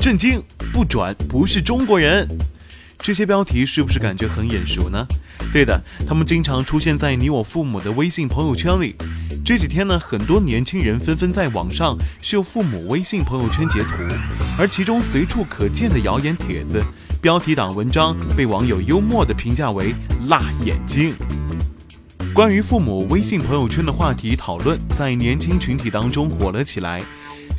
震惊！不转不是中国人。这些标题是不是感觉很眼熟呢？对的，他们经常出现在你我父母的微信朋友圈里。这几天呢，很多年轻人纷纷在网上秀父母微信朋友圈截图，而其中随处可见的谣言帖子、标题党文章，被网友幽默地评价为“辣眼睛”。关于父母微信朋友圈的话题讨论，在年轻群体当中火了起来。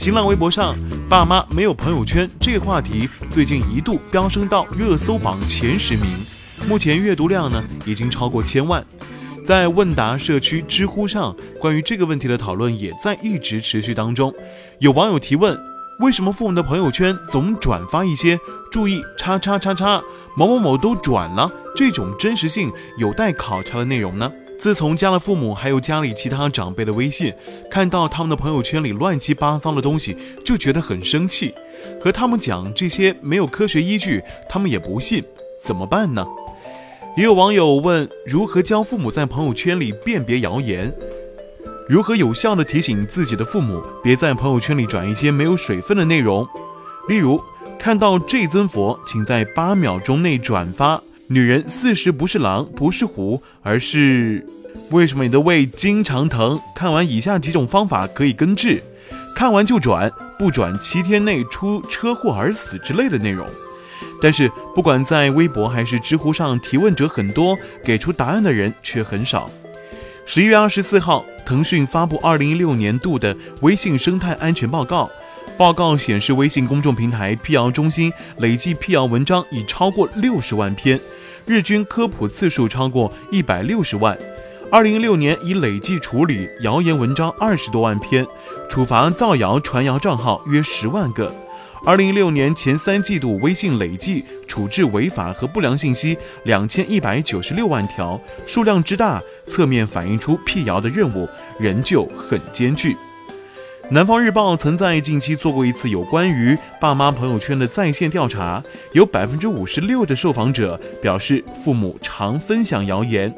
新浪微博上，爸妈没有朋友圈这个话题最近一度飙升到热搜榜前十名，目前阅读量呢已经超过千万。在问答社区知乎上，关于这个问题的讨论也在一直持续当中。有网友提问：为什么父母的朋友圈总转发一些“注意叉叉叉叉某某某都转了”这种真实性有待考察的内容呢？自从加了父母还有家里其他长辈的微信，看到他们的朋友圈里乱七八糟的东西，就觉得很生气。和他们讲这些没有科学依据，他们也不信，怎么办呢？也有网友问如何教父母在朋友圈里辨别谣言，如何有效的提醒自己的父母别在朋友圈里转一些没有水分的内容，例如看到这尊佛，请在八秒钟内转发。女人四十不是狼，不是虎，而是为什么你的胃经常疼？看完以下几种方法可以根治，看完就转，不转七天内出车祸而死之类的内容。但是不管在微博还是知乎上，提问者很多，给出答案的人却很少。十一月二十四号，腾讯发布二零一六年度的微信生态安全报告。报告显示，微信公众平台辟谣中心累计辟谣文章已超过六十万篇。日均科普次数超过一百六十万，二零一六年已累计处理谣言文章二十多万篇，处罚造谣传谣账号约十万个。二零一六年前三季度，微信累计处置违法和不良信息两千一百九十六万条，数量之大，侧面反映出辟谣的任务仍旧很艰巨。南方日报曾在近期做过一次有关于爸妈朋友圈的在线调查，有百分之五十六的受访者表示父母常分享谣言。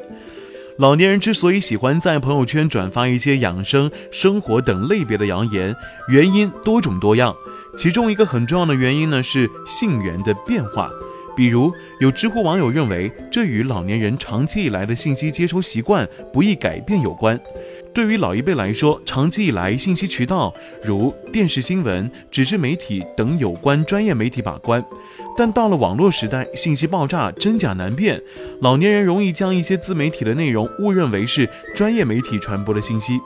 老年人之所以喜欢在朋友圈转发一些养生、生活等类别的谣言，原因多种多样。其中一个很重要的原因呢是信源的变化，比如有知乎网友认为这与老年人长期以来的信息接收习惯不易改变有关。对于老一辈来说，长期以来信息渠道如电视新闻、纸质媒体等有关专业媒体把关，但到了网络时代，信息爆炸，真假难辨，老年人容易将一些自媒体的内容误认为是专业媒体传播的信息，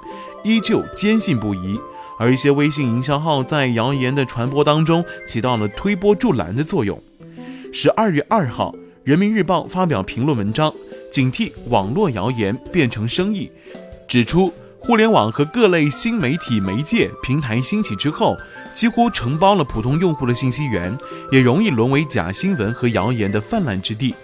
依旧坚信不疑。而一些微信营销号在谣言的传播当中起到了推波助澜的作用。十二月二号，人民日报发表评论文章，警惕网络谣言变成生意。指出，互联网和各类新媒体媒介平台兴起之后，几乎承包了普通用户的信息源，也容易沦为假新闻和谣言的泛滥之地。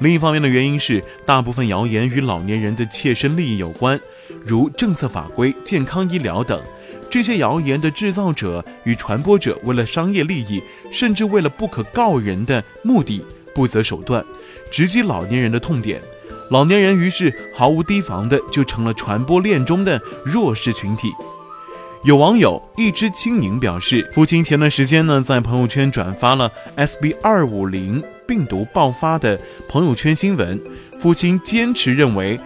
另一方面的原因是，大部分谣言与老年人的切身利益有关，如政策法规、健康医疗等。这些谣言的制造者与传播者为了商业利益，甚至为了不可告人的目的，不择手段，直击老年人的痛点。老年人于是毫无提防的就成了传播链中的弱势群体。有网友一只青柠表示，父亲前段时间呢在朋友圈转发了 SB 二五零病毒爆发的朋友圈新闻，父亲坚持认为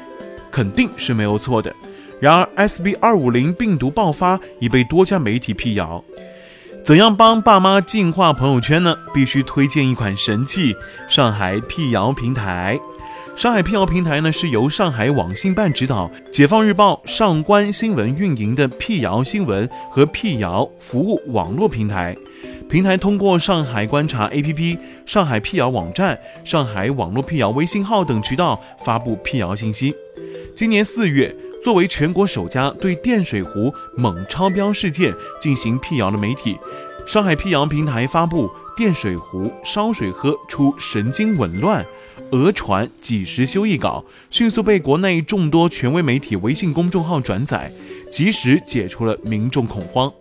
肯定是没有错的。然而 SB 二五零病毒爆发已被多家媒体辟谣。怎样帮爸妈净化朋友圈呢？必须推荐一款神器——上海辟谣平台。上海辟谣平台呢，是由上海网信办指导，解放日报、上官新闻运营的辟谣新闻和辟谣服务网络平台。平台通过上海观察 APP、上海辟谣网站、上海网络辟谣微信号等渠道发布辟谣信息。今年四月，作为全国首家对电水壶猛超标事件进行辟谣的媒体，上海辟谣平台发布。电水壶、烧水喝出神经紊乱，讹传几时修一稿，迅速被国内众多权威媒体微信公众号转载，及时解除了民众恐慌。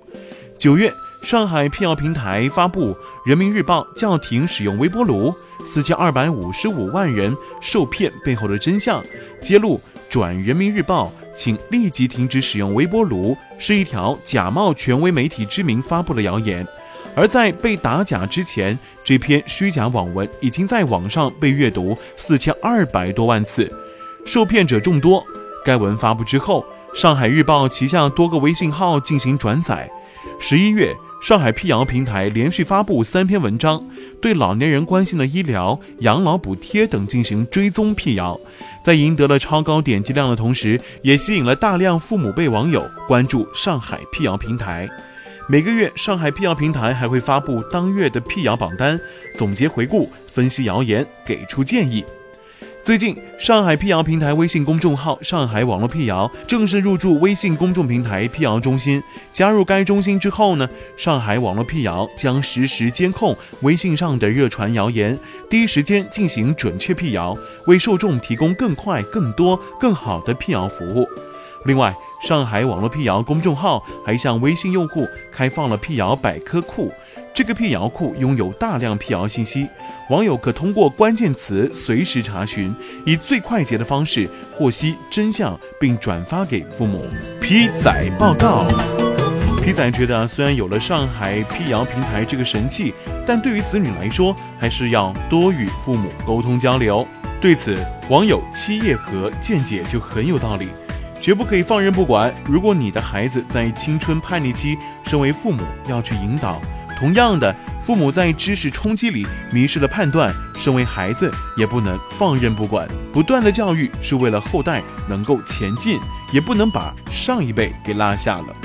九月，上海辟谣平台发布《人民日报》叫停使用微波炉，四千二百五十五万人受骗背后的真相，揭露转《人民日报》。请立即停止使用微波炉，是一条假冒权威媒体之名发布的谣言。而在被打假之前，这篇虚假网文已经在网上被阅读四千二百多万次，受骗者众多。该文发布之后，上海日报旗下多个微信号进行转载。十一月。上海辟谣平台连续发布三篇文章，对老年人关心的医疗、养老补贴等进行追踪辟谣，在赢得了超高点击量的同时，也吸引了大量父母辈网友关注上海辟谣平台。每个月，上海辟谣平台还会发布当月的辟谣榜单，总结回顾、分析谣言，给出建议。最近，上海辟谣平台微信公众号“上海网络辟谣”正式入驻微信公众平台辟谣中心。加入该中心之后呢，上海网络辟谣将实时监控微信上的热传谣言，第一时间进行准确辟谣，为受众提供更快、更多、更好的辟谣服务。另外，上海网络辟谣公众号还向微信用户开放了辟谣百科库。这个辟谣库拥有大量辟谣信息，网友可通过关键词随时查询，以最快捷的方式获悉真相，并转发给父母。批仔报告，批仔觉得虽然有了上海辟谣平台这个神器，但对于子女来说，还是要多与父母沟通交流。对此，网友七叶和见解就很有道理，绝不可以放任不管。如果你的孩子在青春叛逆期，身为父母要去引导。同样的，父母在知识冲击里迷失了判断，身为孩子也不能放任不管，不断的教育是为了后代能够前进，也不能把上一辈给落下了。